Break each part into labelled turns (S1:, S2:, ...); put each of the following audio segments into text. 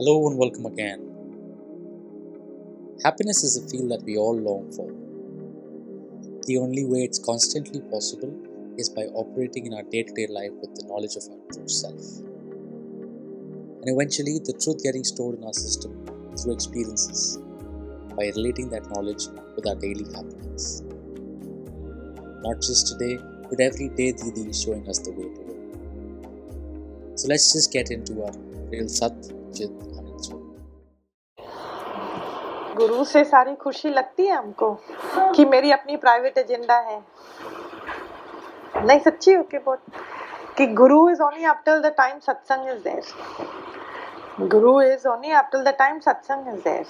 S1: Hello and welcome again. Happiness is a feel that we all long for. The only way it's constantly possible is by operating in our day to day life with the knowledge of our true self. And eventually, the truth getting stored in our system through experiences by relating that knowledge with our daily happenings. Not just today, but every day Didi is showing us the way to go. So let's just get into our real Sat Swam.
S2: गुरु से सारी खुशी लगती है हमको कि मेरी अपनी private agenda है। नहीं, सच्ची हो के बहुत कि guru is only up till the time satsang is there guru is only up till the time satsang is there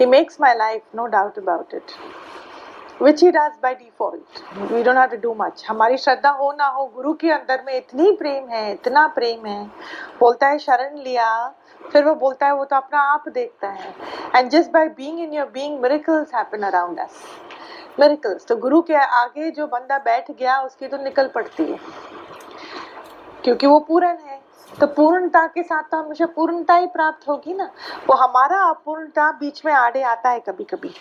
S2: he makes my life no doubt about it which he does by default we don't have to do much हमारी श्रद्धा हो ना हो, गुरु के अंदर में इतनी प्रेम है, इतना प्रेम है। बोलता है, शरण लिया फिर वो बोलता है, वो तो अपना आप देखता है. And just by being in your being miracles happen around us miracles तो गुरु के आगे जो बंदा बैठ गया, उसकी तो निकल पड़ती है। क्योंकि वो पूर्ण है। तो पूर्णता के साथ तो हमेशा पूर्णता ही प्राप्त होगी ना। वो हमारा अपूर्णता बीच में आड़े आता है कभी कभी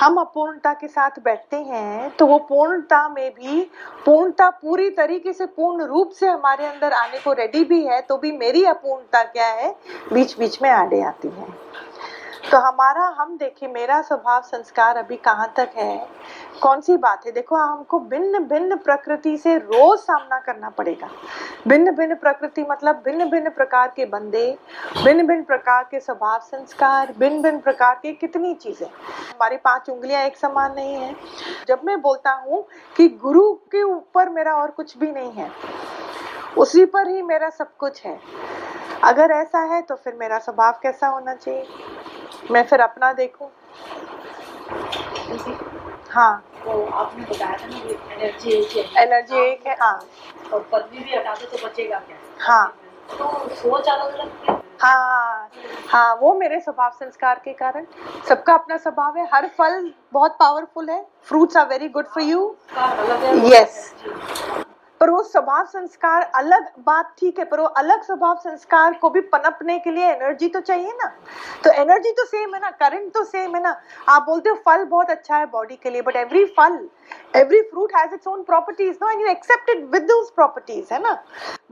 S2: हम अपूर्णता के साथ बैठते हैं तो वो पूर्णता में भी, पूर्णता पूरी तरीके से, पूर्ण रूप से हमारे अंदर आने को रेडी भी है तो भी मेरी अपूर्णता क्या है? बीच बीच में आड़े आती है। तो हमारा, हम देखें मेरा स्वभाव संस्कार अभी कहाँ तक है? कौन सी बात है? देखो, हमको भिन्न भिन्न प्रकृति से रोज सामना करना पड़ेगा। भिन्न भिन्न प्रकृति मतलब भिन्न भिन्न प्रकार के बंदे भिन्न भिन्न प्रकार के स्वभाव संस्कार भिन्न भिन्न प्रकार के कितनी चीज़ें। हमारी पाँच उंगलियाँ एक समान नहीं है। जब मैं बोलता हूँ कि गुरु के ऊपर मेरा और कुछ भी नहीं है, उसी पर ही मेरा सब कुछ है। अगर ऐसा है तो फिर मेरा स्वभाव कैसा होना चाहिए? मैं फिर अपना देखूँ। हाँ।
S3: तो आपने बताया था ना एनर्जी एक है।
S2: एनर्जी एक है। हाँ।
S3: और पदवी भी हटा दो तो बचेगा क्या?
S2: हाँ।
S3: तो सोच अलग अलग?
S2: हाँ। हाँ वो मेरे स्वभाव संस्कार के कारण। सबका अपना स्वभाव है। हर फल बहुत पावरफुल है। Fruits are very good for you Yes. पर वो स्वभाव संस्कार अलग बात ठीक है, पर वो अलग स्वभाव संस्कार को भी पनपने के लिए एनर्जी तो चाहिए ना। तो एनर्जी तो सेम है ना करंट तो सेम है ना। आप बोलते हो फल बहुत अच्छा है बॉडी के लिए but every phal every fruit has its own properties no and you accept it with those properties है ना?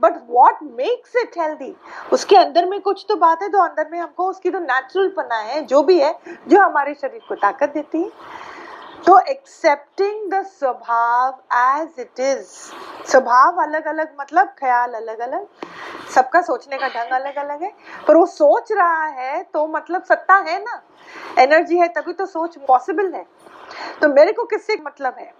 S2: But what makes it healthy उसके अंदर में कुछ तो बात है तो अंदर में हमको उसकी तो नेचुरल पना है, जो भी है, जो हमारे शरीर को ताकत देती है। तो accepting the swabhav as it is स्वभाव अलग अलग मतलब ख्याल अलग अलग सबका सोचने का ढंग अलग अलग है। पर वो सोच रहा है तो मतलब सत्ता है ना। एनर्जी है तभी तो सोच पॉसिबल है। तो मेरे को किससे मतलब है?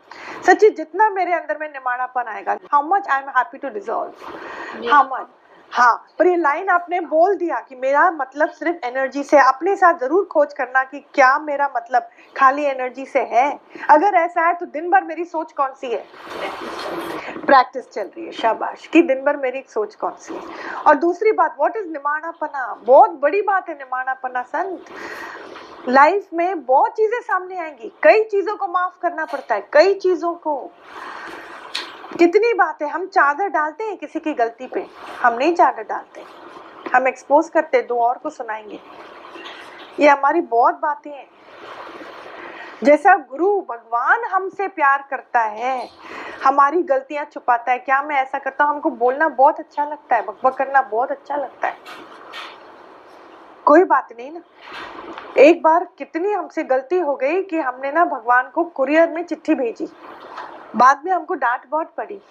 S2: सच्ची जितना मेरे अंदर में निमाणापन आएगा how much I am happy to dissolve how much हाँ पर ये लाइन आपने बोल दिया कि मेरा मतलब सिर्फ़ एनर्जी से अपने साथ ज़रूर खोज करना कि क्या मेरा मतलब खाली एनर्जी से है। अगर ऐसा है तो दिन भर मेरी सोच कौन सी है? प्रैक्टिस चल रही है, शाबाश। कि दिन भर मेरी सोच कौन सी है? और दूसरी बात व्हाट इज़ निमाणापना? बहुत बड़ी बात है निमाणापना, संत। लाइफ में बहुत चीज़ें सामने आएँगी। कई चीज़ों को माफ़ करना पड़ता है, कई चीज़ों को। कितनी बातें, हम चादर डालते हैं किसी की गलती पे। हम नहीं चादर डालते। हम एक्सपोज करते दो और को सुनाएँगे। ये हमारी बहुत बातें हैं। जैसा गुरु भगवान हमसे प्यार करता है, हमारी गलतियाँ छुपाता है, क्या मैं ऐसा करता हूँ? हमको बोलना बहुत अच्छा लगता है, बकबक करना बहुत अच्छा लगता है। कोई बात नहीं ना। एक बार कितनी हमसे गलती हो गई कि हमने ना भगवान को कुरियर में चिट्ठी भेजी। बाद में हमको डांट बहुत पड़ी।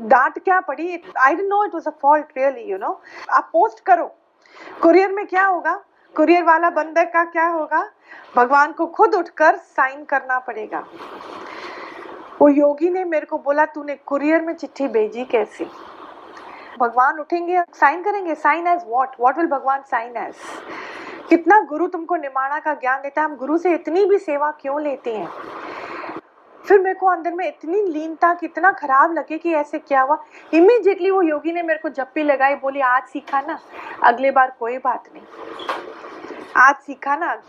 S2: डांट क्या पड़ी? I don't know it was a fault really you know आप पोस्ट करो। कुरियर में क्या होगा? कुरियर वाला बंदर का क्या होगा? भगवान को खुद उठकर साइन करना पड़ेगा। वो योगी ने मेरे को बोला, तूने कुरियर में चिट्ठी भेजी कैसे? भगवान उठेंगे साइन करेंगे। Sign as what what will भगवान साइन एज कितना गुरु तुमको निमाणा का ज्ञान देता है? हम गुरु से इतनी भी सेवा क्यों लेते हैं? फिर मेरे को अंदर में इतनी लीनता, कितना खराब लगे कि ऐसे क्या हुआ? इमीडिएटली वो योगी ने मेरे को जप्पी लगाई, बोली, आज सीखा ना, अगले बार कोई बात नहीं। आज सीखा ना,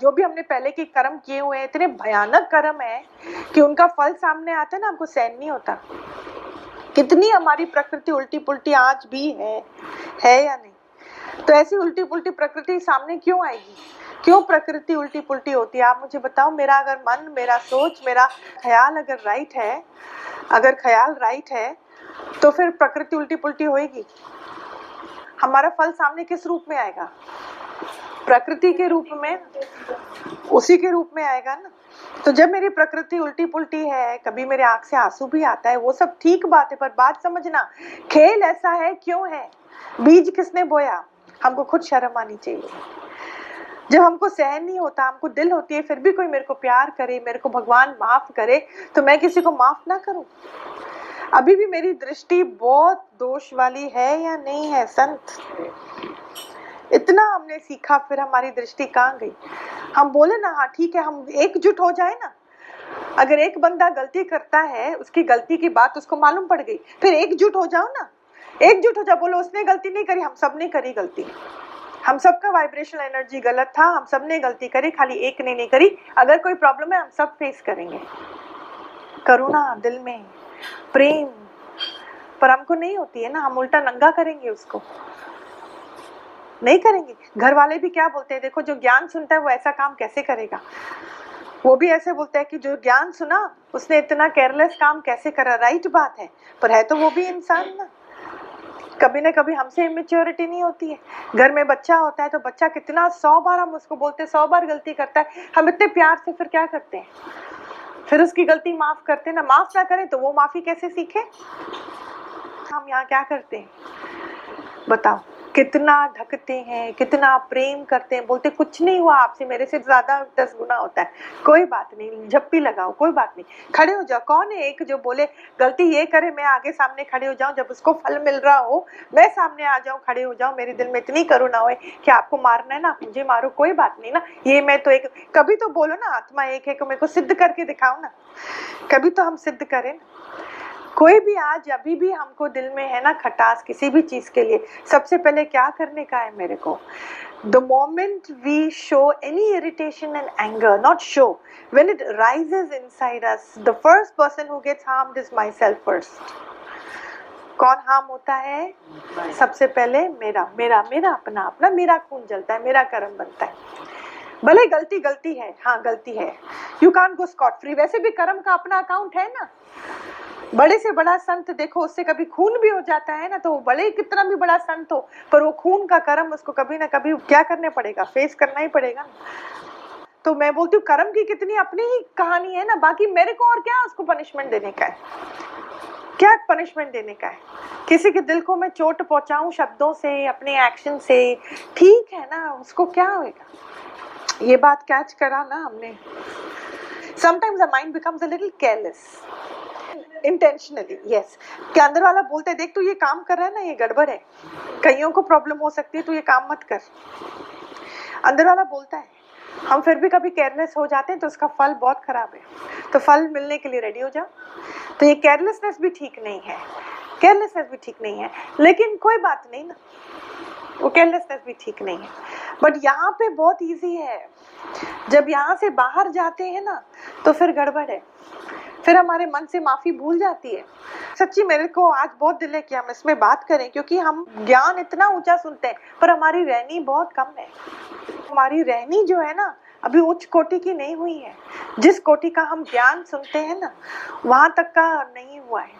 S2: जो भी हमने पहले के कर्म किए हुए हैं, इतने भयानक कर्म है कि उनका फल सामने आता है ना, हमको सहन नहीं होता। कितनी हमारी प्रकृति उल्टी पुल्टी आज भी है है या नहीं? तो ऐसी उल्टी पुल्टी प्रकृति सामने क्यों आएगी? क्यों प्रकृति उल्टी पुल्टी होती है? आप मुझे बताओ, मेरा अगर मन, मेरा सोच, मेरा ख्याल अगर राइट है, अगर ख्याल राइट है तो फिर प्रकृति उल्टी पुल्टी होएगी। हमारा फल सामने किस रूप में आएगा? प्रकृति के रूप में? उसी के रूप में आएगा ना? तो जब मेरी प्रकृति उल्टी पुल्टी है, कभी मेरे आँख से आँसू भी आता है, वो सब ठीक बात है, पर बात समझना, खेल ऐसा है, क्यों है? बीज किसने बोया? हमको खुद शर्म आनी चाहिए। जब हमको सहन नहीं होता, हमको दिल होती है, फिर भी कोई मेरे को प्यार करे, मेरे को भगवान माफ़ करे तो मैं किसी को माफ़ ना करूँ? अभी भी मेरी दृष्टि बहुत दोष वाली है या नहीं है, संत? इतना हमने सीखा, फिर हमारी दृष्टि कहाँ गई? हम बोले ना हाँ ठीक है, हम एकजुट हो जाए ना। अगर एक बंदा गलती करता है, उसकी गलती की बात उसको मालूम पड़ गई, फिर एकजुट हो जाओ ना। एकजुट हो जाओ, बोलो, उसने गलती नहीं करी, हम सबने करी गलती। हम सबका वाइब्रेशनल एनर्जी गलत था, हम सबने गलती करी, खाली एक ने नहीं करी। अगर कोई प्रॉब्लम है, हम सब फेस करेंगे। करुणा दिल में, प्रेम। पर हमको नहीं होती है ना, हम उल्टा नंगा करेंगे उसको। नहीं करेंगे। घर वाले भी क्या बोलते हैं, देखो जो ज्ञान सुनता है, वो ऐसा काम कैसे करेगा? वो भी ऐसे बोलते हैं कि जो ज्ञान सुना, उसने इतना केयरलेस काम कैसे करा? राइट बात है। पर है तो वो भी इंसान ना। कभी ना कभी हमसे इमेच्योरिटी नहीं होती है। घर में बच्चा होता है तो बच्चा कितना सौ बार हम उसको बोलते हैं, सौ बार गलती करता है। हम इतने प्यार से फिर क्या करते हैं? फिर उसकी गलती माफ़ करते ना। माफ़ ना करें तो वो माफ़ी कैसे सीखे? हम यहाँ क्या करते हैं? बताओ। कितना ढकते हैं, कितना प्रेम करते हैं, बोलते, कुछ नहीं हुआ आपसे, मेरे से ज़्यादा दस गुना होता है। कोई बात नहीं, झप्पी लगाओ, कोई बात नहीं। खड़े हो जाओ। कौन है एक जो बोले, गलती ये करे, मैं आगे सामने खड़े हो जाऊँ, जब उसको फल मिल रहा हो, मैं सामने आ जाऊँ, खड़े हो जाऊँ, मेरे दिल में इतनी करुणा हो कि आपको मारना है ना मुझे मारो, कोई बात नहीं ना। ये मैं तो एक, कभी तो बोलो ना, आत्मा एक है को मेरे को सिद्ध करके दिखाओ ना। कभी तो हम सिद्ध करें ना। कोई भी आज अभी भी हमको दिल में है ना खटास किसी भी चीज़ के लिए, सबसे पहले क्या करने का है मेरे को? The moment we show any irritation and anger, not show, when it rises inside us, the first person who gets harmed is myself first. कौन हार्म होता है? सबसे पहले मेरा मेरा मेरा अपना अपना, मेरा खून जलता है, मेरा कर्म बनता है। भले गलती गलती है हाँ गलती है। You can go scot free वैसे भी कर्म का अपना अकाउंट है ना। बड़े से बड़ा संत, देखो, उससे कभी खून भी हो जाता है ना तो वो बड़े कितना भी बड़ा संत हो, पर वो खून का कर्म, उसको कभी ना कभी क्या करने पड़ेगा? फेस करना ही पड़ेगा। तो मैं बोलती हूँ, कर्म की कितनी अपनी ही कहानी है ना, बाकी मेरे को और क्या उसको पनिशमेंट देने का है? क्या पनिशमेंट देने का है? किसी के दिल को मैं चोट पहुंचाऊं शब्दों से, अपने एक्शन से, ठीक है ना, उसको क्या होएगा? ये बात कैच करा ना हमने। Sometimes mind becomes a little careless intentionally yes के अंदर वाला बोलते, देख, तू ये काम कर रहा है ना, ये गड़बड़ है। कईयों को प्रॉब्लम हो सकती है, तू ये काम मत कर। अंदर वाला बोलता है, हम फिर भी कभी केयरलेस हो जाते हैं तो उसका फल बहुत खराब है। तो फल मिलने के लिए रेडी हो जाओ। तो ये केयरलेसनेस भी ठीक नहीं है। केयरलेसनेस भी ठीक नहीं है। लेकिन कोई बात नहीं ना। वो केयरलेसनेस भी ठीक नहीं है। बट यहाँ पे बहुत इजी है। जब यहाँ से बाहर जाते हैं ना तो फिर गड़बड़ है। फिर हमारे मन से माफ़ी भूल जाती है। सच्ची मेरे को आज बहुत दिल है कि हम इसमें बात करें, क्योंकि हम ज्ञान इतना ऊँचा सुनते हैं, पर हमारी रहनी बहुत कम है। हमारी रहनी जो है ना, अभी उच्च कोटि की नहीं हुई है। जिस कोटि का हम ज्ञान सुनते हैं ना, वहाँ तक का नहीं हुआ है।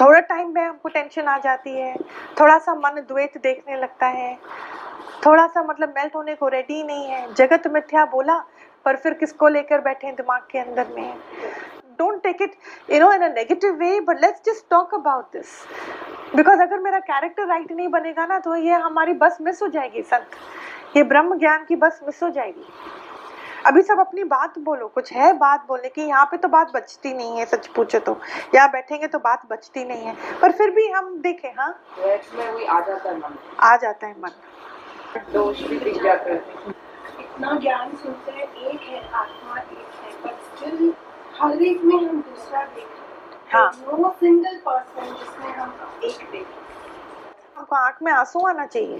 S2: थोड़ा टाइम में हमको टेंशन आ जाती है थोड़ा सा मन द्वैत देखने लगता है थोड़ा सा मतलब मेल्ट होने को रेडी नहीं है। जगत मिथ्या बोला पर फिर किसको लेकर बैठे हैं दिमाग के अंदर में? Don't take it you know in a negative way but let's just talk about this because अगर मेरा कैरेक्टर राइट नहीं बनेगा ना तो ये हमारी बस मिस हो जाएगी संत। ये ब्रह्म ज्ञान की बस मिस हो जाएगी। अभी सब अपनी बात बोलो कुछ है बात बोलने की? यहाँ पे तो बात बचती नहीं है सच पूछो तो। यहाँ बैठेंगे तो बात बचती नहीं है। पर फिर भी हम देखें हाँ?
S4: आ जाता है मन।
S2: आ जाता है मन।
S4: दोष भी दिख जाते हैं।
S5: इतना ज्ञान सुनते हैं एक है आत्मा एक है बट स्टिल हर एक में हम दूसरा देख
S2: हाँ।
S5: नो सिंगल पर्सन जिसमें हम एक देख
S2: हमको आँख में आँसू आना चाहिए।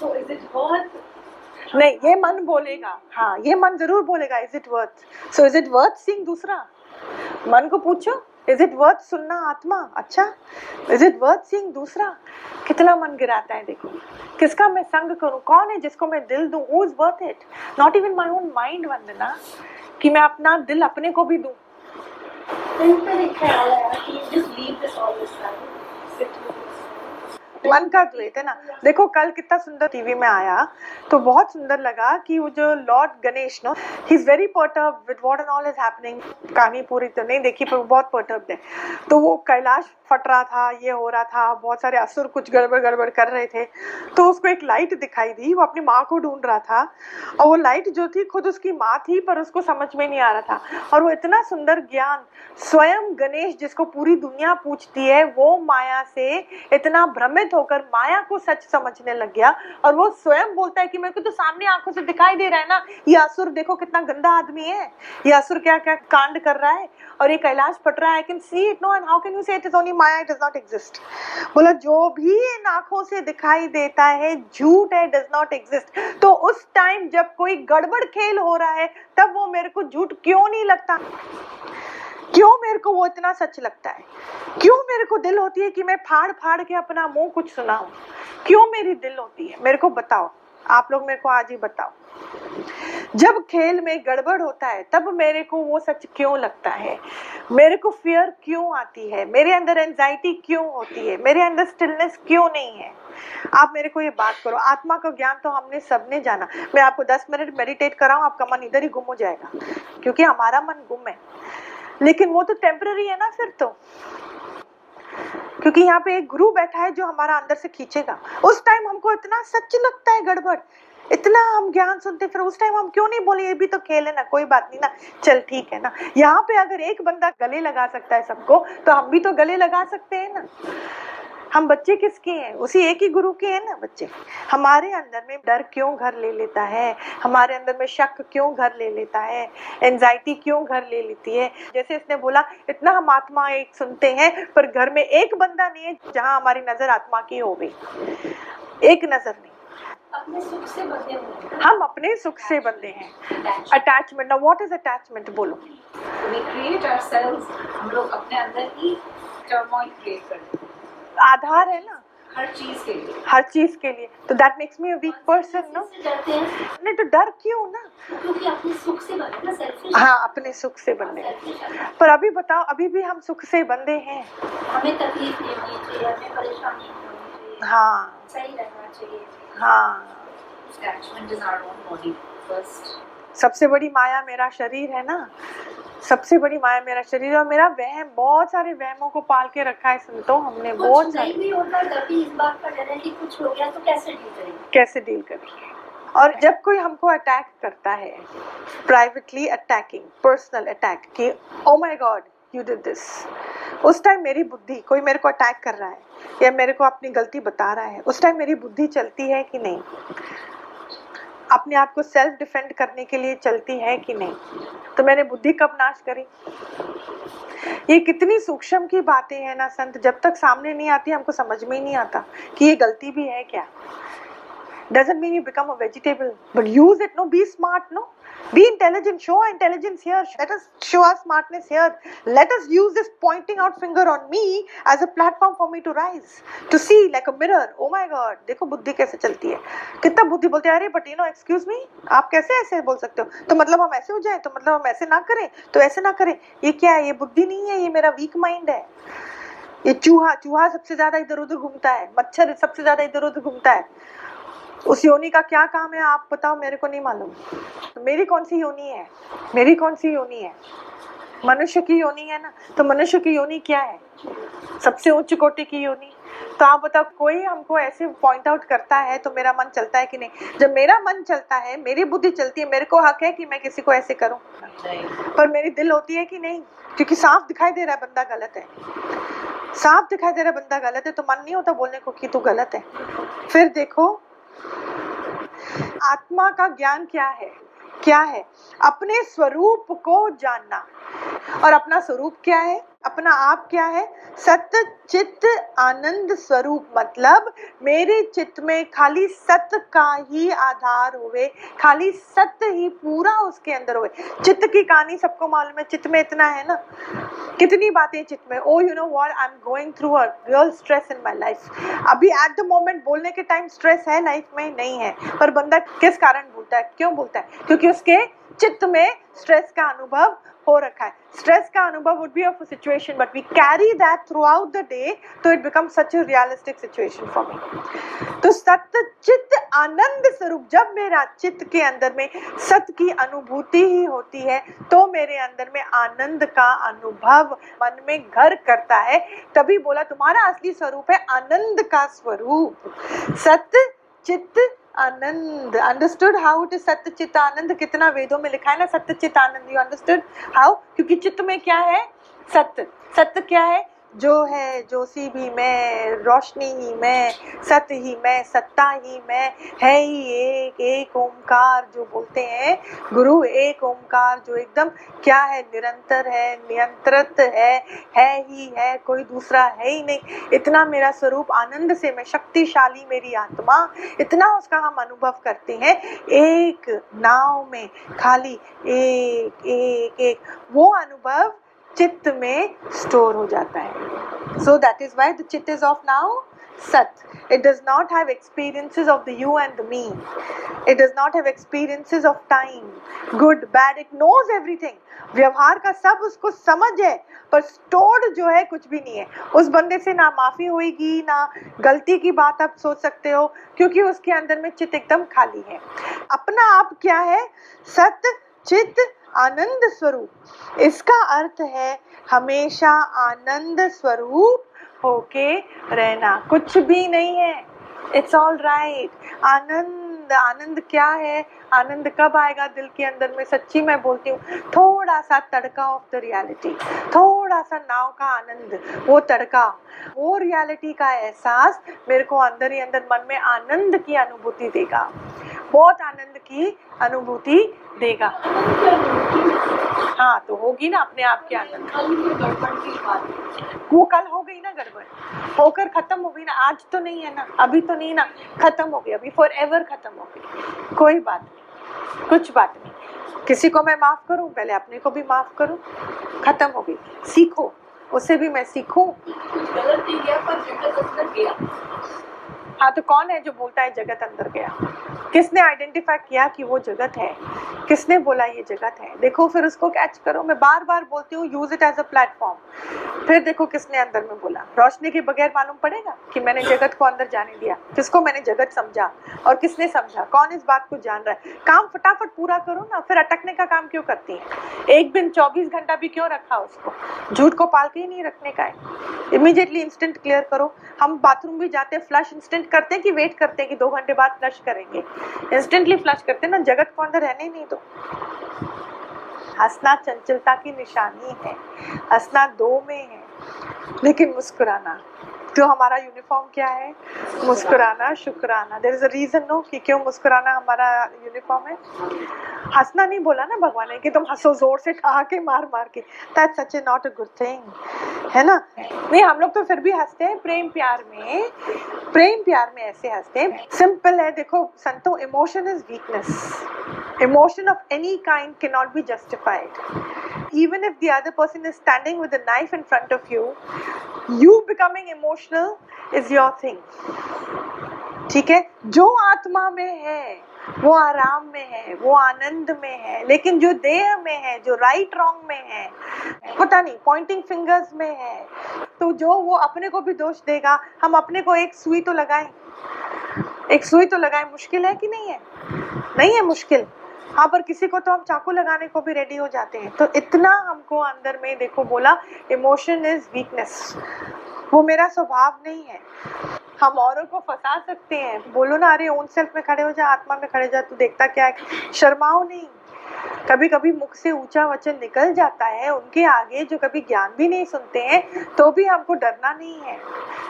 S5: सो इज़ इट वर्थ
S2: नहीं ये मन बोलेगा। हाँ ये मन ज़रूर बोलेगा is it worth so is it worth seeing दूसरा? मन को पूछो। इज़ इट वर्थ सुनना आत्मा? अच्छा। इज़ इट वर्थ सीइंग दूसरा? कितना मन गिराता है, देखो। किसका मैं संग करूँ? कौन है जिसको मैं दिल दूँ? Who is worth it not even my own mind Vandana, कि मैं अपना दिल अपने को भी दूँ।
S5: फिर एक ख्याल आया कि just leave this all this
S2: मन का द्वैत है ना। देखो, कल कितना सुंदर टीवी में आया तो बहुत सुंदर लगा कि वो जो Lord Ganesh no he is very perturb with what and all is happening कहानी पूरी तो नहीं देखी, पर बहुत पर्टर्ब है। तो वो कैलाश फट रहा था, ये हो रहा था, बहुत सारे असुर कुछ गड़बड़ गड़बड़ कर रहे थे। तो उसको एक लाइट दिखाई दी, वो अपनी माँ को ढूंढ रहा था। और वो लाइट जो थी, खुद उसकी माँ थी, पर उसको समझ में नहीं आ रहा था। और वो इतना सुंदर ज्ञान, स्वयं गणेश जिसको पूरी दुनिया पूछती है, वो माया से इतना भ्रमित होकर माया को सच समझने लग गया और वो स्वयं बोलता है कि मेरे को तो सामने आँखों से दिखाई दे रहा है ना, ये असुर देखो कितना गंदा आदमी है। ये असुर क्या क्या कांड कर रहा है और ये कैलाश पट रहा है। I can see it no and how can you say it is only maya? It does not exist बोला, जो भी इन आँखों से दिखाई देता है, झूठ है डज नॉट एग्जिस्ट तो उस टाइम जब कोई गड़बड़ खेल हो रहा है, तब वो मेरे को झूठ क्यों नहीं लगता? क्यों मेरे को वो इतना सच लगता है? क्यों मेरे को दिल होती है कि मैं फाड़ फाड़ के अपना मुँह कुछ सुनाऊं? क्यों मेरी दिल होती है? मेरे को बताओ। आप लोग मेरे को आज ही बताओ। जब खेल में गड़बड़ होता है, तब मेरे को वो सच क्यों लगता है? मेरे को फियर क्यों आती है? मेरे अंदर एंजाइटी क्यों होती है? मेरे अंदर स्टिलनेस क्यों नहीं है? आप मेरे को ये बात करो। आत्मा का ज्ञान तो हमने सबने जाना। मैं आपको 10 मिनट मेडिटेट कराऊं, आपका मन इधर ही गुम हो जाएगा। क्योंकि हमारा मन गुम है। लेकिन वो तो टेम्पररी है ना फिर तो। क्योंकि यहाँ पे एक गुरु बैठा है जो हमारा अंदर से खींचेगा। उस टाइम हमको इतना सच लगता है गड़बड़। इतना हम ज्ञान सुनते, फिर उस टाइम हम क्यों नहीं बोले, ये भी तो खेल है ना, कोई बात नहीं ना। चल ठीक है ना। यहाँ पे अगर एक बंदा गले लगा सकता है सबको तो हम भी तो गले लगा सकते हैं ना। हम बच्चे किसके हैं? उसी एक ही गुरु के हैं ना बच्चे? हमारे अंदर में डर क्यों घर ले लेता है? हमारे अंदर में शक क्यों घर ले लेता है? एंजाइटी क्यों घर ले लेती है? जैसे इसने बोला इतना हम आत्मा एक सुनते हैं पर घर में एक बंदा नहीं है जहाँ हमारी नज़र आत्मा की हो गई एक नज़र नहीं।
S5: अपने सुख से बंधे
S2: हम अपने सुख से बंधे हैं। अटैचमेंट ना व्हाट इज़ अटैचमेंट बोलो?
S3: वी क्रिएट हम लोग अपने अंदर ही टर्मोइल क्रिएट करते हैं।
S2: आधार है ना?
S3: हर चीज़ के लिए।
S2: हर चीज़ के लिए। तो that makes me a weak person no नहीं तो डर क्यों ना?
S5: क्योंकि अपने सुख से बंधे ना सेल्फिश
S2: हाँ अपने सुख से बंधे हैं। पर अभी बताओ अभी भी हम सुख से बंधे हैं?
S5: हमें तकलीफ़ नहीं होनी चाहिए हमें परेशानी
S2: हाँ।
S5: सही रहना चाहिए।
S2: हाँ। सबसे बड़ी माया मेरा शरीर है ना? सबसे बड़ी माया मेरा शरीर है और मेरा वहम बहुत सारे वहमों को पाल के रखा है संतो हमने बहुत सारे।
S5: भी होता तभी इस बात का डर है कि कुछ हो गया तो कैसे डील करेंगे?
S2: कैसे डील करेंगे? और जब कोई हमको अटैक करता है प्राइवेटली अटैकिंग पर्सनल अटैक कि ओ my God you did this उस टाइम मेरी बुद्धि कोई मेरे को अटैक कर रहा है या मेरे को अपनी गलती बता रहा है उस टाइम मेरी बुद्धि चलती है कि नहीं? अपने आप को सेल्फ डिफेंड करने के लिए चलती है कि नहीं? तो मैंने बुद्धि कब नाश करी? ये कितनी सूक्ष्म की बातें हैं ना संत? जब तक सामने नहीं आती, हमको समझ में ही नहीं आता कि ये गलती भी है क्या? Doesn't mean you become a vegetable but use it no be smart no be intelligent show our intelligence here let us show our smartness here let us use this pointing out finger on me as a platform for me to rise to see like a mirror oh my god देखो बुद्धि कैसे चलती है कितना बुद्धि बोलते हैं अरे but you know excuse me आप कैसे ऐसे बोल सकते हो तो मतलब हम ऐसे हो जाए तो मतलब हम ऐसे ना करें तो ऐसे ना करें ये क्या है ये बुद्धि नहीं है ये मेरा वीक माइंड है ये चूहा चूहा सबसे ज़्यादा इधर उधर घूमता है मच्छर सबसे ज़्यादा इधर उधर घूमता है उस योनि का क्या काम है, आप बताओ, मेरे को नहीं मालूम। तो मेरी कौन सी योनि है? मेरी कौन सी योनि है? मनुष्य की योनि है ना? तो मनुष्य की योनि क्या है? सबसे उच्च कोटि की योनि। तो आप बताओ, कोई हमको ऐसे पॉइंट आउट करता है तो मेरा मन चलता है कि नहीं? जब मेरा मन चलता है, मेरी बुद्धि चलती है, मेरे को हक है कि मैं किसी को ऐसे करूँ। पर मेरी दिल होती है कि नहीं? क्योंकि साफ़ दिखाई दे रहा है, बंदा गलत है। साफ़ दिखाई दे रहा है, बंदा गलत है तो मन नहीं होता बोलने को कि तू गलत है। फिर देखो आत्मा का ज्ञान क्या है? क्या है? अपने स्वरूप को जानना। और अपना स्वरूप क्या है? अपना आप क्या है? सत्य चित्त आनंद स्वरूप मतलब मेरे चित्त में खाली सत्य का ही आधार हुए, खाली सत्य ही पूरा उसके अंदर हुए। चित्त की कहानी सबको मालूम है, चित्त में इतना है ना? कितनी बातें चित्त में। ओ you know what I am going through a real stress in my life अभी एट द मोमेंट बोलने के टाइम स्ट्रेस है लाइफ में नहीं है। पर बंदा किस कारण भूलता है? क्यों भूलता है? क्योंकि उसके चित्त में स्ट्रेस का अनुभव हो रखा है। स्ट्रेस का अनुभव would be of situation but we carry that throughout the day तो it become such a realistic situation for me तो सत्य चित्त आनंद स्वरूप, जब मेरा चित्त के अंदर में सत्य की अनुभूति ही होती है तो मेरे अंदर में आनंद का अनुभव मन में घर करता है। तभी बोला, तुम्हारा असली स्वरूप है आनंद का स्वरूप. सत्य चित्त आनंद understood how it is satya chitta anand कितना वेदों में लिखा है ना सत्य चित्त आनंद यू अंडरस्टूड हाउ क्योंकि चित्त में क्या है? सत्य। सत्य क्या है? जो है, जोशी भी मैं, रोशनी ही मैं सत्य ही मैं, सत्ता ही मैं, है ही एक एक ओमकार जो बोलते हैं। गुरु एक ओमकार जो एकदम क्या है, निरंतर है, नियंत्रित है है ही है, कोई दूसरा है ही नहीं। इतना मेरा स्वरूप आनंद से मैं, शक्तिशाली मेरी आत्मा, इतना उसका हम अनुभव करते हैं। एक नाव में, खाली एक एक एक, वो अनुभव चित्त में स्टोर हो जाता है। So that is why the chitta is of now sat it does not have experiences of the you and the me. It does not have experiences of time, good, bad. It knows everything. व्यवहार का सब उसको समझ है, पर stored जो है कुछ भी नहीं है। उस बंदे से ना माफ़ी होएगी, ना गलती की बात आप सोच सकते हो, क्योंकि उसके अंदर में चित्त एकदम खाली है। अपना आप क्या है? सत्य चित्त आनंद स्वरूप। इसका अर्थ है हमेशा आनंद स्वरूप होके रहना। कुछ भी नहीं है। इट्स ऑल राइट आनंद आनंद क्या है? आनंद कब आएगा दिल के अंदर? में सच्ची मैं बोलती हूँ, थोड़ा सा तड़का ऑफ़ द रियलिटी थोड़ा सा नाव का आनंद, वो तड़का, वो रियलिटी का एहसास मेरे को अंदर ही अंदर मन में आनंद की अनुभूति देगा। बहुत आनंद की अनुभूति देगा। हाँ तो होगी ना अपने आप के आनंद। वो कल हो गई ना गड़बड़। होकर खत्म हो गई ना, आज तो नहीं है ना, अभी तो नहीं ना, खत्म हो गई, अभी फॉर एवर खत्म हो गई। कोई बात नहीं, कुछ बात नहीं। किसी को मैं माफ़ करूँ? पहले अपने को भी माफ़ करूँ? खत्म हो गई। सीखो। उसे भी मैं सीखूं।
S3: गया, पर गया।
S2: हाँ तो कौन है जो बोलता है जगत अंदर गया? किसने आइडेंटिफाई किया कि वो जगत है? किसने बोला ये जगत है? देखो, फिर उसको कैच करो। मैं बार बार बोलती हूँ use it as a platform फिर देखो किसने अंदर में बोला। रोशनी के बगैर मालूम पड़ेगा कि मैंने जगत को अंदर जाने दिया। किसको मैंने जगत समझा और किसने समझा? कौन इस बात को जान रहा है? काम फटाफट पूरा करो ना, फिर अटकने का काम क्यों करती है? एक दिन चौबीस घंटा भी क्यों रखा उसको? झूठ को पाल के ही नहीं रखने का है। इमीडिएटली इंस्टेंट क्लियर करो। हम बाथरूम भी जाते हैं फ्लश इंस्टेंट करते हैं कि वेट करते हैं कि दो घंटे बाद फ्लश करेंगे। इंस्टेंटली फ्लश करते हैं ना, जगत को अंदर रहने नहीं दो। हंसना चंचलता की निशानी है, हंसना दो में है, लेकिन मुस्कुराना। तो हमारा यूनिफॉर्म क्या है? मुस्कुराना, शुक्राना। There is a reason no कि क्यों मुस्कुराना हमारा यूनिफॉर्म है? हंसना नहीं बोला ना भगवान ने कि तुम हंसो, ज़ोर से ठहाके मार मार के। That such a not a good thing है ना? नहीं, हम लोग तो फिर भी हँसते हैं प्रेम प्यार में। प्रेम प्यार में ऐसे हँसते हैं। सिंपल है, देखो, संतो emotion is weakness emotion of any kind cannot be justified even if the other person is standing with a knife in front of you you becoming emotional is your thing ठीक है जो आत्मा में है वो आराम में है वो आनंद में है लेकिन जो देह में है जो राइट रॉन्ग में है पता नहीं पॉइंटिंग फिंगर्स में है तो जो वो अपने को भी दोष देगा हम अपने को एक सुई तो लगाएँ एक सुई तो लगाएँ मुश्किल है कि नहीं है नहीं है मुश्किल हाँ पर किसी को तो हम चाकू लगाने को भी रेडी हो जाते हैं। तो इतना हमको अंदर में देखो बोला इमोशन इज़ वीकनेस वो मेरा स्वभाव नहीं है। हम औरों को फंसा सकते हैं। बोलो ना, अरे ओन सेल्फ में खड़े हो जा, आत्मा में खड़े जा, तू देखता क्या है? शर्माओ नहीं। कभी कभी मुख से ऊँचा वचन निकल जाता है उनके आगे जो कभी ज्ञान भी नहीं सुनते हैं तो भी हमको डरना नहीं है।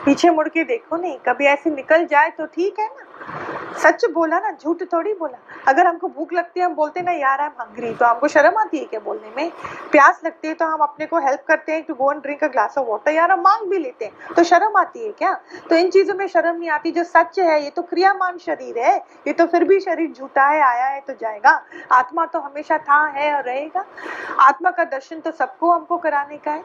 S2: पीछे मुड़ के देखो नहीं, कभी ऐसे निकल जाए तो ठीक है ना? सच बोला ना, झूठ थोड़ी बोला। अगर हमको भूख लगती है, हम बोलते ना यार आई एम हंग्री तो हमको शर्म आती है क्या बोलने में? प्यास लगती है तो हम अपने को हेल्प करते हैं to go and drink a glass of water यार हम मांग भी लेते हैं। तो शर्म आती है क्या? तो इन चीज़ों में शर्म नहीं आती। जो सच है, ये तो क्रियामान शरीर है। ये तो फिर भी शरीर झूठा है, आया है तो जाएगा। आत्मा तो हमेशा था, है और रहेगा। आत्मा का दर्शन तो सबको हमको कराने का है।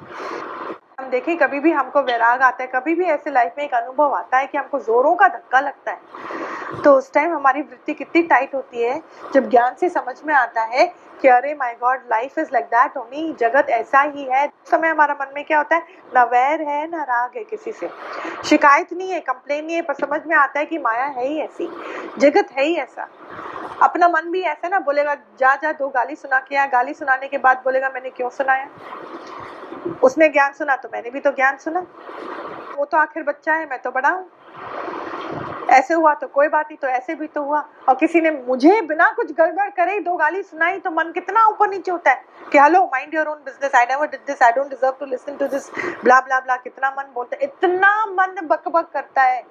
S2: हम देखें, कभी भी हमको वैराग आता है, कभी भी ऐसे लाइफ में एक अनुभव आता है कि हमको जोरों का धक्का लगता है। तो उस टाइम हमारी वृत्ति कितनी टाइट होती है, जब ज्ञान से समझ में आता है कि अरे my god life is like that only जगत ऐसा ही है। उस समय हमारा मन में क्या होता है, न वैर है, न राग है किसी से। शिकायत नहीं है कंप्लेन नहीं है, पर समझ में आता है कि माया है ही ऐसी, जगत है ही ऐसा। अपना मन भी ऐसा ना, बोलेगा, जा जा, दो गाली सुना के आ। गाली सुनाने के बाद बोलेगा, मैंने क्यों सुनाया? उसने ज्ञान सुना तो मैंने भी तो ज्ञान सुना। वो तो आखिर बच्चा है, मैं तो बड़ा हूँ। ऐसे हुआ तो कोई बात नहीं तो ऐसे भी तो हुआ। और किसी ने मुझे बिना कुछ गड़बड़ करे दो गाली सुनाई तो मन कितना ऊपर नीचे होता है कि, hello mind your own business I never did this I don't deserve to listen to this blah blah blah कितना मन बोलता है। इतना मन बक बक करता है।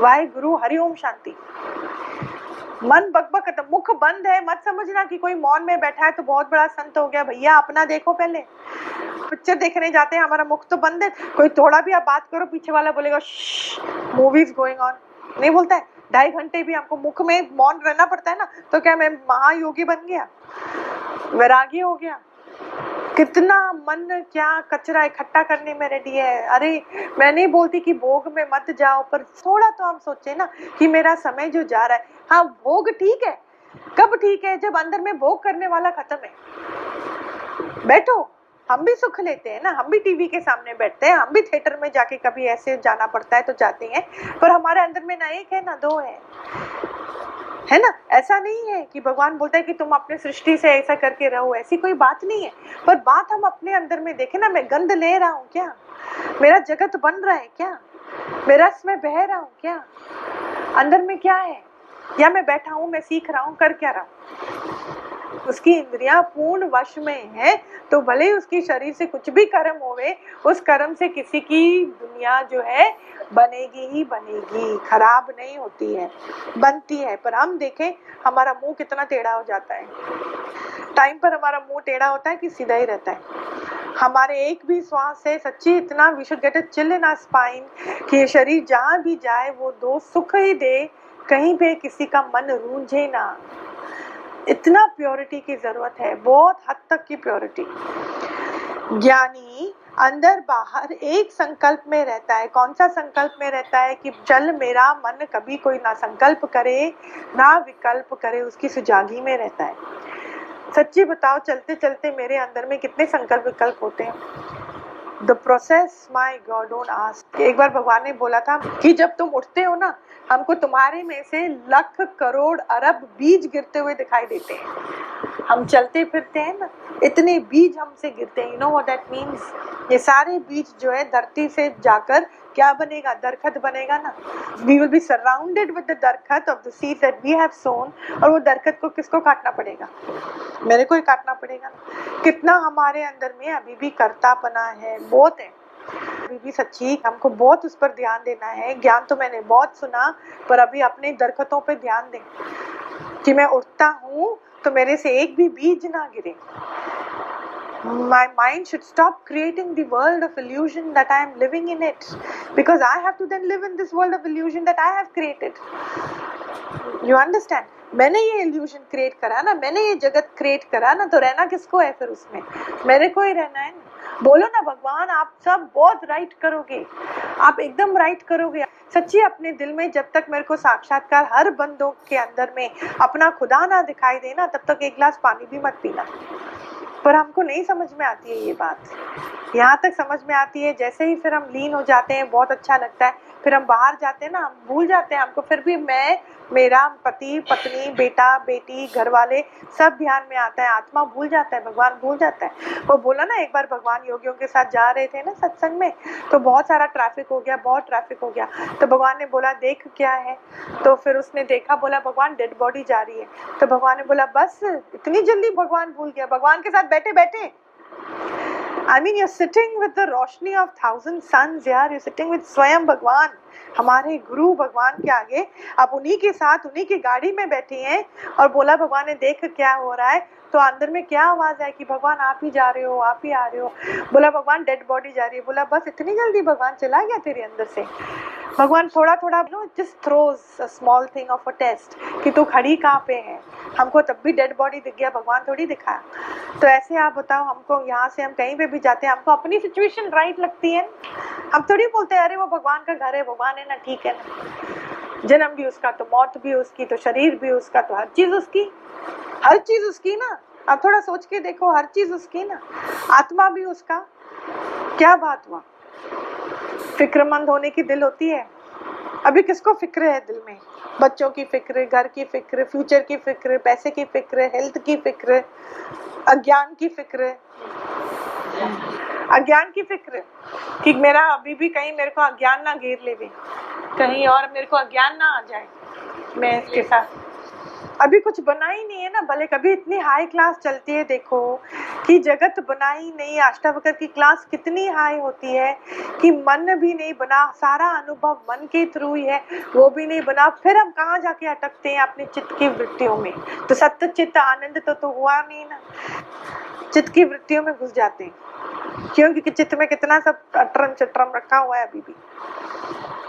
S2: वाहे गुरु हरिओम शांति। मन बकबक मुख बंद है, मत समझना कि कोई मौन में बैठा है तो बहुत बड़ा संत हो गया। भैया, अपना देखो पहले। पिक्चर देखने जाते हैं, हमारा मुख तो बंद है। कोई थोड़ा भी आप बात करो, पीछे वाला बोलेगा मूवीज़ गोइंग ऑन नहीं बोलता है। ढाई घंटे भी हमको मुख में मौन रहना पड़ता है ना तो क्या मैं महायोगी बन गया? वैरागी हो गया। कितना मन, क्या कचरा इकट्ठा करने में रेडी है। अरे, मैं नहीं बोलती कि भोग में मत जाओ, पर थोड़ा तो हम सोचे ना कि मेरा समय जो जा रहा है हाँ भोग ठीक है। कब ठीक है? जब अंदर में भोग करने वाला खत्म है। बैठो। हम भी सुख लेते हैं ना। हम भी टीवी के सामने बैठते हैं। हम भी थिएटर में जाके कभी ऐसे जाना पड़ता है तो जाते हैं। पर हमारे अंदर में ना एक है, ना दो है। है ना? ऐसा नहीं है कि भगवान बोलता है कि तुम अपने सृष्टि से ऐसा करके रहो। ऐसी कोई बात नहीं है। पर बात हम अपने अंदर में देखे ना, मैं गंध ले रहा हूँ क्या? मेरा जगत बन रहा है क्या? मेरा इसमें बह रहा हूँ क्या? अंदर में क्या है? या मैं बैठा हूँ, मैं सीख रहा हूँ, कर क्या रहा हूँ? उसकी इंद्रियाँ पूर्ण वश में है तो भले ही उसकी शरीर से कुछ भी कर्म होवे, उस कर्म से किसी की दुनिया जो है, बनेगी ही बनेगी, खराब नहीं होती है, बनती है। पर हम देखें, हमारा मुँह कितना टेढ़ा हो जाता है। टाइम पर हमारा मुँह टेढ़ा होता है कि सीधा ही रहता है। हमारे एक भी श्वास से सच्ची इतना we should get a chill in spine कि ये शरीर जहाँ भी जाए, वो दो सुख ही दे कहीं पे किसी का मन रूंझे ना। इतना प्योरिटी की ज़रूरत है, बहुत हद तक की प्योरिटी ज्ञानी अंदर बाहर एक संकल्प में रहता है। कौन सा संकल्प में रहता है कि चल मेरा मन कभी कोई ना संकल्प करे, ना विकल्प करे, उसकी सुजागी में रहता है। सच्ची बताओ चलते चलते मेरे अंदर में कितने संकल्प विकल्प होते हैं? The process my god don't ask एक बार भगवान ने बोला था कि जब तुम उठते हो ना, हमको तुम्हारे में से लख करोड़ अरब बीज गिरते हुए दिखाई देते हैं। हम चलते फिरते हैं ना, इतने बीज हमसे गिरते हैं। You know what that means ये सारे बीज जो है धरती से जाकर क्या बनेगा? दरखत बनेगा ना? We will be surrounded with the दरखत of the seed that we have sown और वो दरखत को किसको काटना पड़ेगा? मेरे को ही काटना पड़ेगा। ना कितना हमारे अंदर में अभी भी कर्तापना है, बहुत है। अभी भी सच्ची, हमको बहुत उस पर ध्यान देना है। ज्ञान तो मैंने बहुत सुना, पर अभी अपने दरखतों पे ध्यान दें। कि मैं उठता हूँ तो मेरे से एक भी बीज ना गिरे। My mind should stop creating the world of illusion that I am living in it. Because I have to then live in this world of illusion that I have created. You understand? मैंने ये illusion create करा ना, मैंने ये जगत create करा ना तो रहना किसको है फिर उसमें? मेरे को ही रहना है। बोलो ना भगवान, आप सब बहुत राइट करोगे। आप एकदम राइट करोगे। सच्ची अपने दिल में जब तक मेरे को साक्षात्कार हर बंदों के अंदर में अपना खुदा ना दिखाई देना तब तक एक गिलास पानी भी मत पीना। पर हमको नहीं समझ में आती है ये बात। यहाँ तक समझ में आती है, जैसे ही फिर हम लीन हो जाते हैं, बहुत अच्छा लगता है। फिर हम बाहर जाते हैं ना, हम भूल जाते हैं हमको, फिर भी मैं, मेरा पति, पत्नी, बेटा, बेटी घर वाले सब ध्यान में आता है। आत्मा भूल जाता है, भगवान भूल जाता है। वो बोला ना, एक बार भगवान योगियों के साथ जा रहे थे ना सत्संग में तो बहुत सारा ट्रैफ़िक हो गया, बहुत ट्रैफ़िक हो गया। तो भगवान ने बोला, देख क्या है? तो फिर उसने देखा, बोला, भगवान डेड बॉडी जा रही है। तो भगवान ने बोला, बस, इतनी जल्दी भगवान भूल गया। भगवान के साथ बैठे बैठे। I mean, you're sitting with the roshni of thousand suns, yaar. You're sitting with Swayam Bhagwan. हमारे गुरु भगवान के आगे आप उन्हीं के साथ उन्हीं की गाड़ी में बैठी हैं और बोला भगवान ने देख क्या हो रहा है तो अंदर में क्या आवाज़ है कि भगवान आप ही जा रहे हो, आप ही आ रहे हो? बोला, भगवान डेड बॉडी जा रही है। बोला, बस इतनी जल्दी भगवान चला गया तेरे अंदर से? भगवान थोड़ा थोड़ा no just throws a small thing of a test कि तू खड़ी कहाँ पे है? हमको तब भी डेड बॉडी दिख गया, भगवान थोड़ी दिखाया। तो ऐसे आप बताओ, हमको यहाँ से हम कहीं पे भी जाते हैं, हमको अपनी सिचुएशन राइट लगती है हम थोड़ी बोलते हैं, अरे, वो भगवान का घर है, भगवान है ना, ठीक है ना? जन्म भी उसका तो मौत भी उसकी तो शरीर भी उसका तो हर चीज़ उसकी। हर चीज़ उसकी ना। अब थोड़ा सोच के देखो, हर चीज़ उसकी ना। आत्मा भी उसका। क्या बात हुआ? फिक्रमंद होने की दिल होती है। अभी किसको फ़िक्र है दिल में? बच्चों की फ़िक्र, घर की फ़िक्र फ्यूचर की फ़िक्र, पैसे की फ़िक्र हेल्थ की फ़िक्र, अज्ञान की फ़िक्र। अज्ञान की फ़िक्र कि मेरा अभी भी कहीं मेरे को अज्ञान ना घेर ले भी कहीं और मेरे को अज्ञान ना आ जाए मैं इसके साथ। अभी कुछ बना ही नहीं है ना भले कभी इतनी हाई क्लास चलती है देखो कि जगत बना ही नहीं अष्टावक्र की क्लास कितनी हाई होती है कि मन भी नहीं बना सारा अनुभव मन के थ्रू ही है वो भी नहीं बना फिर हम कहाँ जाके अटकते हैं अपने चित्त की वृत्तियों में? तो सत्य चित्त आनंद तो, तो हुआ नहीं ना। चित्त की वृत्तियों में घुस जाते हैं। क्यों क्योंकि चित्त में कितना सब अटरम चटरम रखा हुआ है अभी भी।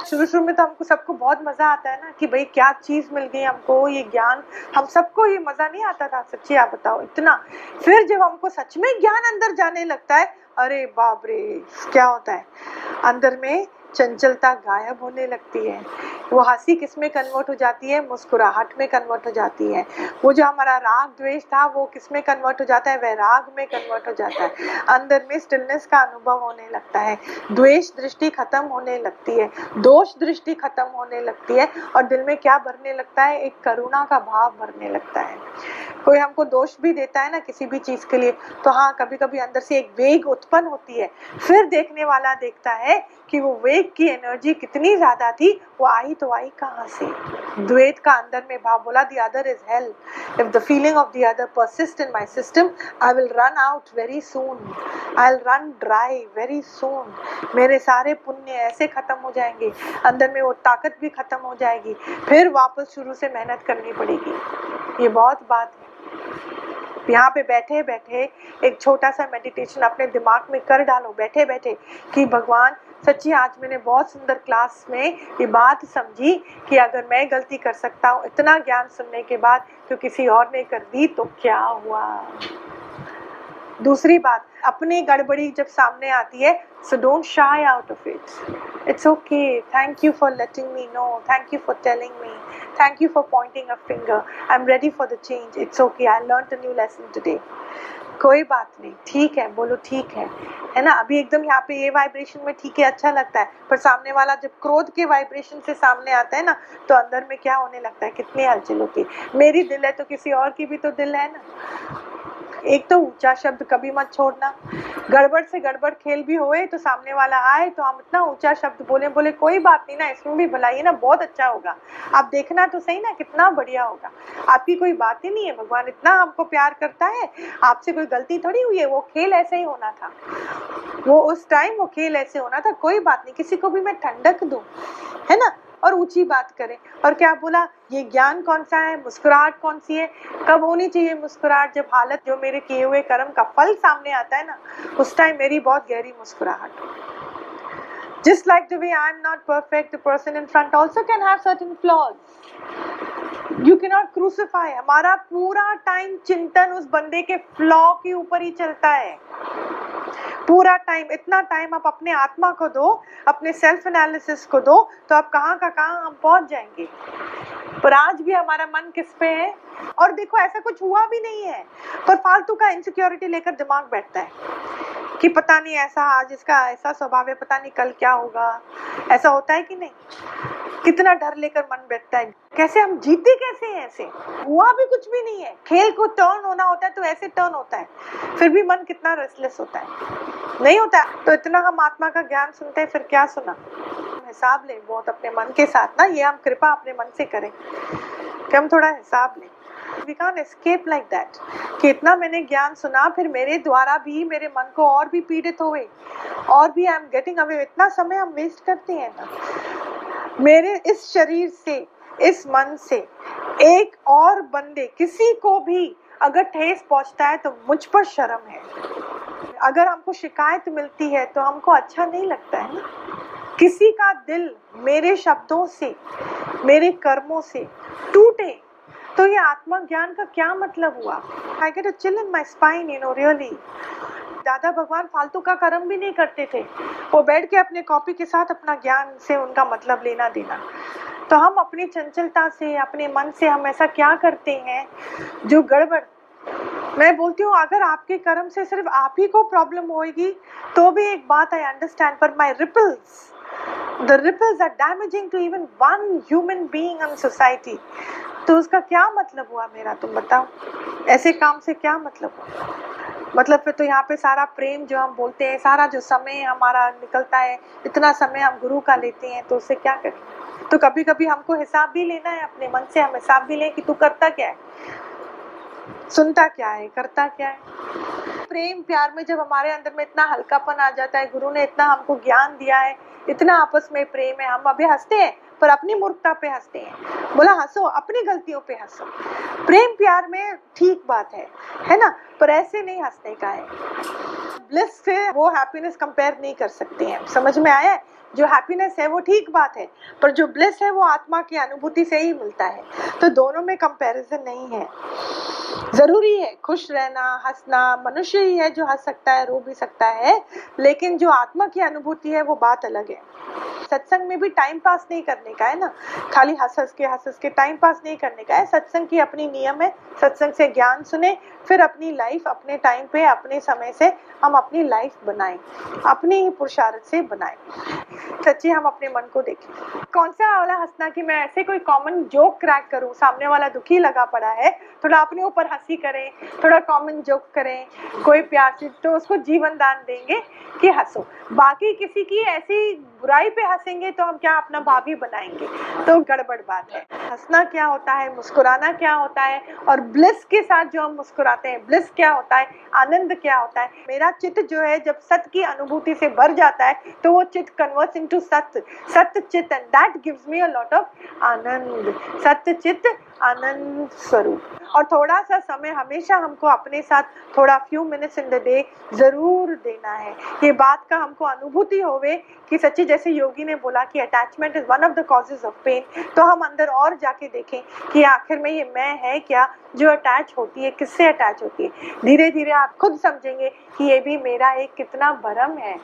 S2: शुरू शुरू में तो हमको सबको बहुत मज़ा आता है ना कि भाई क्या चीज़ मिल गई हमको, ये ज्ञान। हम सबको ये मज़ा नहीं आता था, सच्ची आप बताओ, इतना। फिर जब हमको सच में ज्ञान अंदर जाने लगता है, अरे बाप रे, क्या होता है? अंदर में चंचलता गायब होने लगती है। वो हँसी किसमें कन्वर्ट हो जाती है? मुस्कुराहट में कन्वर्ट हो जाती है। वो जो हमारा राग द्वेष था, वो किसमें कन्वर्ट हो जाता है? वैराग में कन्वर्ट हो जाता है। अंदर में स्टिलनेस का अनुभव होने लगता है। द्वेष दृष्टि खत्म होने लगती है। दोष दृष्टि खत्म होने लगती है और दिल में क्या भरने लगता है? एक करुणा का भाव भरने लगता है। कोई हमको दोष भी देता है ना किसी भी चीज़ के लिए तो हाँ कभी कभी अंदर से एक वेग उत्पन्न होती है। फिर देखने वाला देखता है कि वो वेग की एनर्जी कितनी ज़्यादा थी, वो आई तो आई कहाँ से? द्वैत का अंदर में भाव बोला the other is hell if the feeling of the other persist in my system I will run out very soon I will run dry very soon मेरे सारे पुण्य ऐसे खत्म हो जाएँगे। अंदर में वो ताकत भी खत्म हो जाएगी। फिर वापस शुरू से मेहनत करनी पड़ेगी. ये बहुत बात है। यहाँ पे बैठे बैठे एक छोटा सा मेडिटेशन अपने दिमाग में कर डालो। बैठे बैठे कि भगवान सच्ची, आज मैंने बहुत सुंदर क्लास में ये बात समझी कि अगर मैं गलती कर सकता हूँ इतना ज्ञान सुनने के बाद तो किसी और ने कर दी तो क्या हुआ? दूसरी बात, अपनी गड़बड़ी जब सामने आती है so don't shy out of it it's okay thank you for letting me know thank you for telling me thank you for pointing a finger I am ready for the change it's okay I learn a new lesson today कोई बात नहीं, ठीक है, बोलो ठीक है। है ना? अभी एकदम यहाँ पे ये वाइब्रेशन में ठीक है अच्छा लगता है, पर सामने वाला जब क्रोध के वाइब्रेशन से सामने आता है ना तो अंदर में क्या होने लगता है? कितनी हलचल होती है। मेरी दिल है तो किसी और की भी तो दिल है ना? एक तो ऊँचा शब्द कभी मत छोड़ना। गड़बड़ से गड़बड़ खेल भी होए तो सामने वाला आए तो हम इतना ऊँचा शब्द बोले बोले, कोई बात नहीं ना, इसमें भी भलाई है ना, बहुत अच्छा होगा। आप देखना तो सही ना, कितना बढ़िया होगा। आपकी कोई बात ही नहीं है, भगवान इतना हमको प्यार करता है। आपसे कोई गलती थोड़ी हुई है, वो खेल ऐसे ही होना था। वो उस टाइम वो खेल ऐसे होना था, कोई बात नहीं, किसी को भी मैं ठंडक दूँ, है ना? और ऊँची बात करें। और क्या बोला? ये ज्ञान कौन सा है? मुस्कुराहट कौन सी है? कब होनी चाहिए मुस्कुराहट? जब हालत जो मेरे किए हुए कर्म का फल सामने आता है ना उस टाइम मेरी बहुत गहरी मुस्कुराहट Just like the way I'm not perfect, the person in front also can have certain flaws. You cannot crucify. हमारा पूरा टाइम चिंतन उस बंदे के फ्लॉ के ऊपर ही चलता है। पूरा टाइम इतना टाइम आप अपने आत्मा को दो, अपने सेल्फ एनालिसिस को दो तो आप कहाँ का कहाँ हम पहुँच जाएँगे। पर आज भी हमारा मन किस पे है? और देखो, ऐसा कुछ हुआ भी नहीं है। पर फालतू का इनसिक्योरिटी लेकर दिमाग बैठता है। कि पता नहीं ऐसा आज इसका ऐसा स्वभाव है, पता नहीं कल क्या होगा। ऐसा होता है कि नहीं? कितना डर लेकर मन बैठता है। कैसे हम जीते, कैसे हैं ऐसे? हुआ भी कुछ भी नहीं है। खेल को टर्न होना होता है तो ऐसे टर्न होता है। फिर भी मन कितना रेस्टलेस होता है। नहीं होता। है। तो इतना हम आत्मा का ज्ञान सुनते हैं, फिर क्या सुना? हिसाब लें बहुत अपने मन के साथ ना, ये हम कृपा अपने मन से करें कि हम थोड़ा हिसाब लें। We can escape like that कि इतना मैंने ज्ञान सुना, फिर मेरे द्वारा भी, मेरे मन को और भी पीड़ित हुए और भी आई एम गेटिंग अवे इतना समय हम वेस्ट करते हैं ना। मेरे इस शरीर से, इस मन से, एक और बंदे, किसी को भी अगर ठेस पहुँचता है तो मुझ पर शर्म है। अगर हमको शिकायत मिलती है तो हमको अच्छा नहीं लगता है ना। किसी का दिल मेरे शब्दों से, मेरे कर्मों से टूटे तो ये आत्मा ज्ञान का क्या मतलब हुआ? I get a chill in my spine you know really Dada Bhagwan फालतू का कर्म भी नहीं करते थे। वो बैठ के अपने कॉपी के साथ अपना ज्ञान से उनका मतलब लेना देना। तो हम अपनी चंचलता से, अपने मन से हम ऐसा क्या करते हैं जो गड़बड़? मैं बोलती हूँ, अगर आपके कर्म से सिर्फ़ आप ही को प्रॉब्लम होगी तो भी एक बात आई अंडरस्टैंड पर my ripples the ripples are damaging to even one human being in society तो उसका क्या मतलब हुआ मेरा, तुम बताओ। ऐसे काम से क्या मतलब हुआ? मतलब फिर तो यहाँ पे सारा प्रेम जो हम बोलते हैं, सारा जो समय हमारा निकलता है, इतना समय हम गुरु का लेते हैं तो उससे क्या करें? तो कभी कभी हमको हिसाब भी लेना है, अपने मन से हम हिसाब भी लें कि तू करता क्या है? सुनता क्या है? करता क्या है? प्रेम प्यार में जब हमारे अंदर में इतना हल्कापन आ जाता है, गुरु ने इतना हमको ज्ञान दिया है, इतना आपस में प्रेम है, हम अभी हँसते हैं, पर अपनी मूर्खता पे हँसते हैं। बोला, हंसो, अपनी गलतियों पे हंसो। प्रेम प्यार में ठीक बात है है ना? पर ऐसे नहीं हंसने का है। ब्लिस से वो हैप्पीनेस कंपेयर नहीं कर सकते हैं। समझ में आया जो हैप्पीनेस है वो ठीक बात है, पर जो ब्लिस है वो आत्मा की अनुभूति से ही मिलता है। तो दोनों में कंपैरिजन नहीं है। ज़रूरी है, खुश रहना, हंसना, मनुष्य ही है जो हंस सकता है, रो भी सकता है, लेकिन जो आत्मा की अनुभूति है वो बात अलग है। सत्संग में भी टाइम पास नहीं करने का है ना? खाली हंस हंस के हंस हंस के टाइम पास नहीं करने का है। सत्संग की अपनी नियम है। सत्संग से ज्ञान सुने, फिर अपनी लाइफ अपने टाइम पे, अपने समय से हम अपनी लाइफ बनाएँ। अपने ही पुरुषार्थ से बनाएँ। सच्ची, हम अपने मन को देखें। कौन सा वाला हंसना कि मैं ऐसे कोई कॉमन जोक क्रैक करूँ? सामने वाला दुखी लगा पड़ा है। थोड़ा अपने ऊपर हँसी करें, थोड़ा कॉमन जोक करें, कोई प्यार से तो उसको जीवन दान देंगे कि हंसो। बाकी किसी की ऐसी बुराई पे हंसेंगे तो हम क्या अपना भाभी बनाएँगे? तो गड़बड़ बात है। हंसना क्या होता है, मुस्कुराना क्या होता है और ब्लिस के साथ जो हम मुस्कुराते हैं, ब्लिस क्या होता है, आनंद क्या होता है? मेरा चित्त जो है, जब सत्य की अनुभूति से भर जाता है तो वो चित्त कन्वर्ट्स इनटू सत्य सत्य चित्त and that gives me a lot of आनंद। सत्य चित्त आनंद स्वरूप। और थोड़ा सा समय हमेशा हमको अपने साथ थोड़ा few minutes in the day ज़रूर देना है। ये बात का हमको अनुभूति होवे कि सच्ची जैसे योगी ने बोला कि attachment is one of the causes of pain तो हम अंदर और जाके देखें कि आखिर में ये मैं है क्या जो अटैच होती है, किससे अटैच होती है? धीरे धीरे आप खुद समझेंगे कि ये भी मेरा एक कितना भरम है।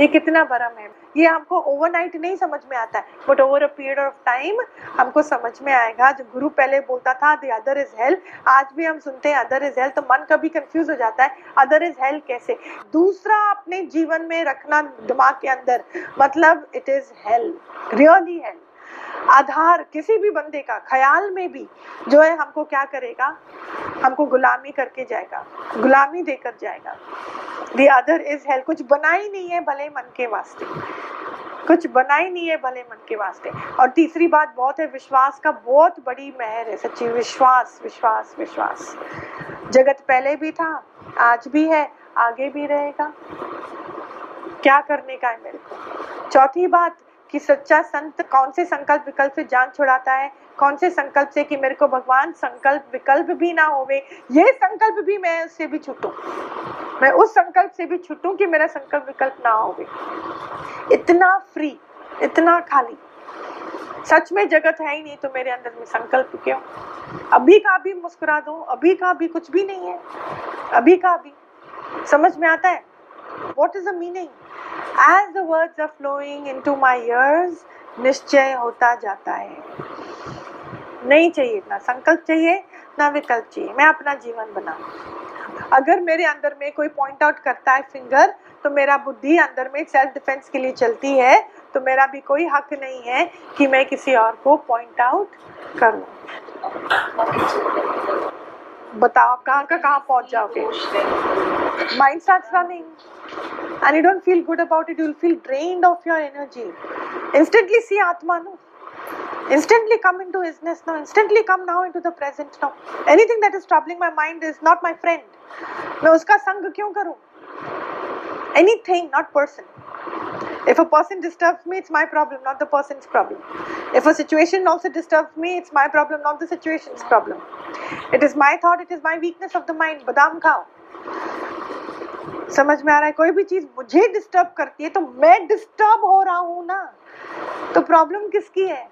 S2: ये कितना भरम है। ये हमको ओवरनाइट नहीं समझ में आता है but over a period of time हमको समझ में आएगा। जो गुरु पहले बोलता था द अदर इज़ हेल आज भी हम सुनते हैं अदर इज़ हेल तो मन कभी कंफ्यूज हो जाता है अदर इज़ हेल कैसे? दूसरा अपने जीवन में रखना दिमाग के अंदर मतलब it is hell really hell आधार किसी भी बंदे का, ख्याल में भी जो है हमको क्या करेगा? हमको गुलामी करके जाएगा, गुलामी देकर जाएगा। दी अदर इज़ हेल कुछ बना ही नहीं है भले मन के वास्ते। कुछ बना ही नहीं है भले मन के वास्ते। और तीसरी बात बहुत है, विश्वास का बहुत बड़ी मेहर है, सच्ची। विश्वास विश्वास विश्वास। जगत पहले भी था, आज भी है, आगे भी रहेगा। क्या करने का है मेरे को? चौथी बात कि सच्चा संत कौन से संकल्प विकल्प से जान छुड़ाता है? कौन से संकल्प से कि मेरे को भगवान संकल्प विकल्प भी ना होवे? ये संकल्प भी मैं उससे भी छूटूं। मैं उस संकल्प से भी छूटूं कि मेरा संकल्प विकल्प ना होवे। इतना फ्री इतना खाली। सच में जगत है ही नहीं तो मेरे अंदर में संकल्प क्यों? अभी का भी मुस्कुरा दो, अभी का भी कुछ भी नहीं है। अभी का भी। समझ में आता है? What is the meaning as the words are flowing into my ears निश्चय होता जाता है। नहीं चाहिए ना संकल्प चाहिए, ना विकल्प चाहिए। मैं अपना जीवन बनाऊँ। अगर मेरे अंदर में कोई पॉइंट आउट करता है फिंगर तो मेरा बुद्धि अंदर में सेल्फ डिफेंस के लिए चलती है। तो मेरा भी कोई हक नहीं है कि मैं किसी और को पॉइंट आउट करूँ। बताओ आप कहाँ का कहाँ पहुँच जाओगे mind starts running and you don't feel good about it you'll feel drained of your energy instantly see atma no instantly come into isness now instantly come now into the present now anything that is troubling my mind is not my friend मैं उसका संग क्यों करूँ anything not person If a person disturbs me, it's my problem, not the person's problem. If a situation also disturbs me, it's my problem, not the situation's problem. It is my thought, it is my weakness of the mind. बादाम खाओ समझ में आ रहा है कोई भी चीज़ मुझे disturb करती है तो मैं डिस्टर्ब हो रहा हूँ ना तो प्रॉब्लम किसकी है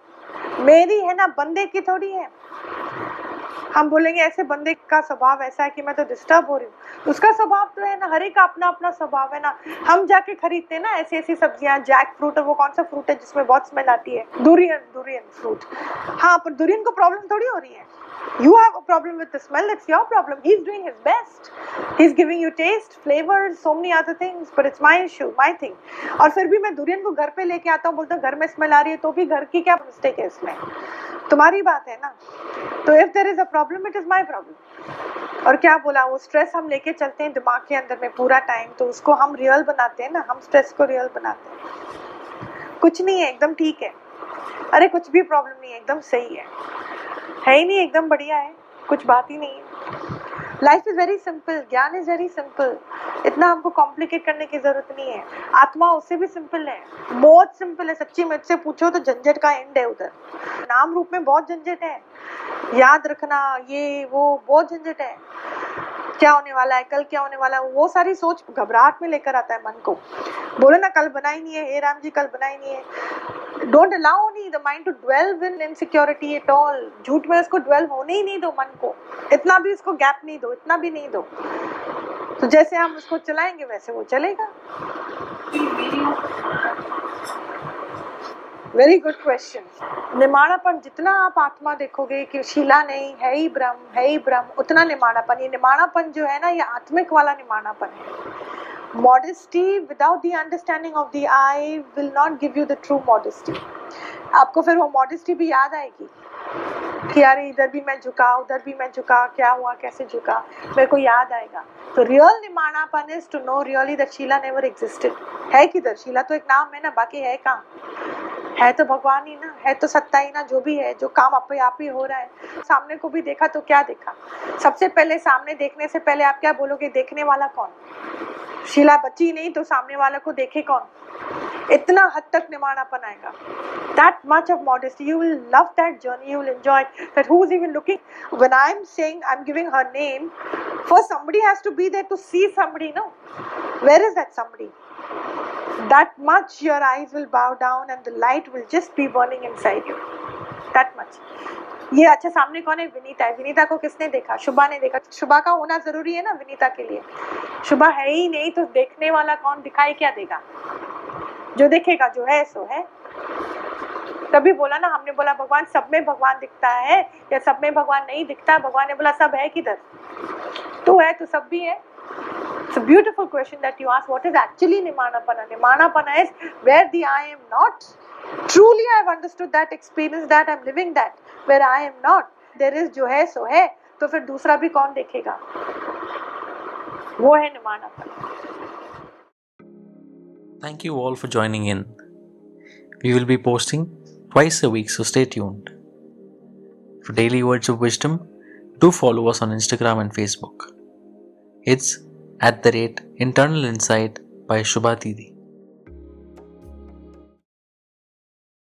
S2: मेरी है ना बंदे की थोड़ी है हम बोलेंगे, ऐसे बंदे का स्वभाव ऐसा है कि मैं तो डिस्टर्ब हो रही हूँ। उसका स्वभाव तो है ना, हर एक का अपना अपना स्वभाव है ना। हम जाके खरीदते हैं ना ऐसी ऐसी सब्ज़ियाँ जैक फ्रूट और वो कौन सा फ्रूट है जिसमें बहुत स्मेल आती है? दुरियन दुरियन फ्रूट हाँ पर दुरियन को प्रॉब्लम थोड़ी हो रही है। You have a problem with the smell, it's your problem. He's doing his best. He's giving you taste flavors so many other things, but it's my issue, my thing. और फिर भी मैं दुरियन को घर पे लेके आता हूँ, बोलता घर में स्मेल आ रही है तो भी घर की क्या मिस्टेक है इसमें? तुम्हारी बात है ना? तो if there is a problem it is my problem और क्या बोला? वो स्ट्रेस हम लेके चलते हैं दिमाग के अंदर में पूरा टाइम तो उसको हम रियल बनाते हैं ना, हम स्ट्रेस को रियल बनाते हैं। कुछ नहीं है, एकदम ठीक है। अरे कुछ भी प्रॉब्लम नहीं है, एकदम सही है। है ही नहीं, एकदम बढ़िया है, कुछ बात ही नहीं है। लाइफ इज़ वेरी सिंपल ज्ञान इज़ वेरी सिंपल इतना हमको कॉम्प्लिकेट करने की ज़रूरत नहीं है। आत्मा उससे भी सिंपल है। बहुत सिंपल है, सच्ची मुझसे पूछो तो झंझट का एंड है उधर। नाम रूप में बहुत झंझट है। याद रखना, ये, वो, बहुत झंझट है। क्या होने वाला है, कल क्या होने वाला है, वो सारी सोच घबराहट में लेकर आता है मन को। बोले ना, कल बना ही नहीं है, हे राम जी, कल बना ही नहीं है। डोंट अलाउ नहीं the mind to dwell in insecurity at all झूठ में उसको ड्वेल होने ही नहीं दो मन को। इतना भी उसको गैप नहीं दो, इतना भी नहीं दो। तो जैसे हम उसको चलाएँगे, वैसे वो चलेगा। वेरी गुड क्वेश्चन निमाणापन जितना आप आत्मा देखोगे कि शीला नहीं, है ही ब्रह्म, है ही ब्रह्म, उतना निमाणापन ये निमाणापन जो है ना, ये आत्मिक वाला निमाणापन है। Modesty without the understanding of the I will not give you the true modesty आपको फिर वो मॉडेस्टी भी याद आएगी कि यार इधर भी मैं झुका, उधर भी मैं झुका, क्या हुआ, कैसे झुका, मेरे को याद आएगा। तो real निमाणापन is to know really that never existed है किधर? शीला तो एक नाम है ना, बाकी है कहाँ? है तो भगवान ही ना, है तो सत्ता ही ना, जो भी है, जो काम अपने आप ही हो रहा है। सामने को भी देखा तो क्या देखा? सबसे पहले सामने देखने से पहले आप क्या बोलोगे, देखने वाला कौन? शीला बची नहीं तो सामने वाला को देखे कौन इतना हद तक निमाणापन आएगा that much of modesty you will love that journey you will enjoy it that who's even looking when i'm saying i'm giving her name first somebody has to be there to see somebody no where is that somebody that much your eyes will bow down and the light will just be burning inside you that much ये अच्छा सामने कौन है? विनीता है। विनीता को किसने देखा? शुभा ने देखा। शुभा का होना ज़रूरी है ना विनीता के लिए? शुभा है ही नहीं तो देखने वाला कौन दिखाई क्या देगा? जो देखेगा जो है सो है। तभी बोला ना हमने बोला भगवान सब में भगवान दिखता है या सब में भगवान नहीं दिखता? भगवान ने बोला सब है किधर? तू है तो सब भी है। It's beautiful question that you ask. What is actually Nimanapana? Nimanapana is where the I am not. Truly, I have understood that experience that I'm living that. Where I am not there is जो है सो है तो फिर दूसरा भी कौन देखेगा? वो है निमाना
S1: पर thank you all for joining in we will be posting twice a week so stay tuned for daily words of wisdom do follow us on Instagram and Facebook it's at the rate internal insight by Shubha दीदी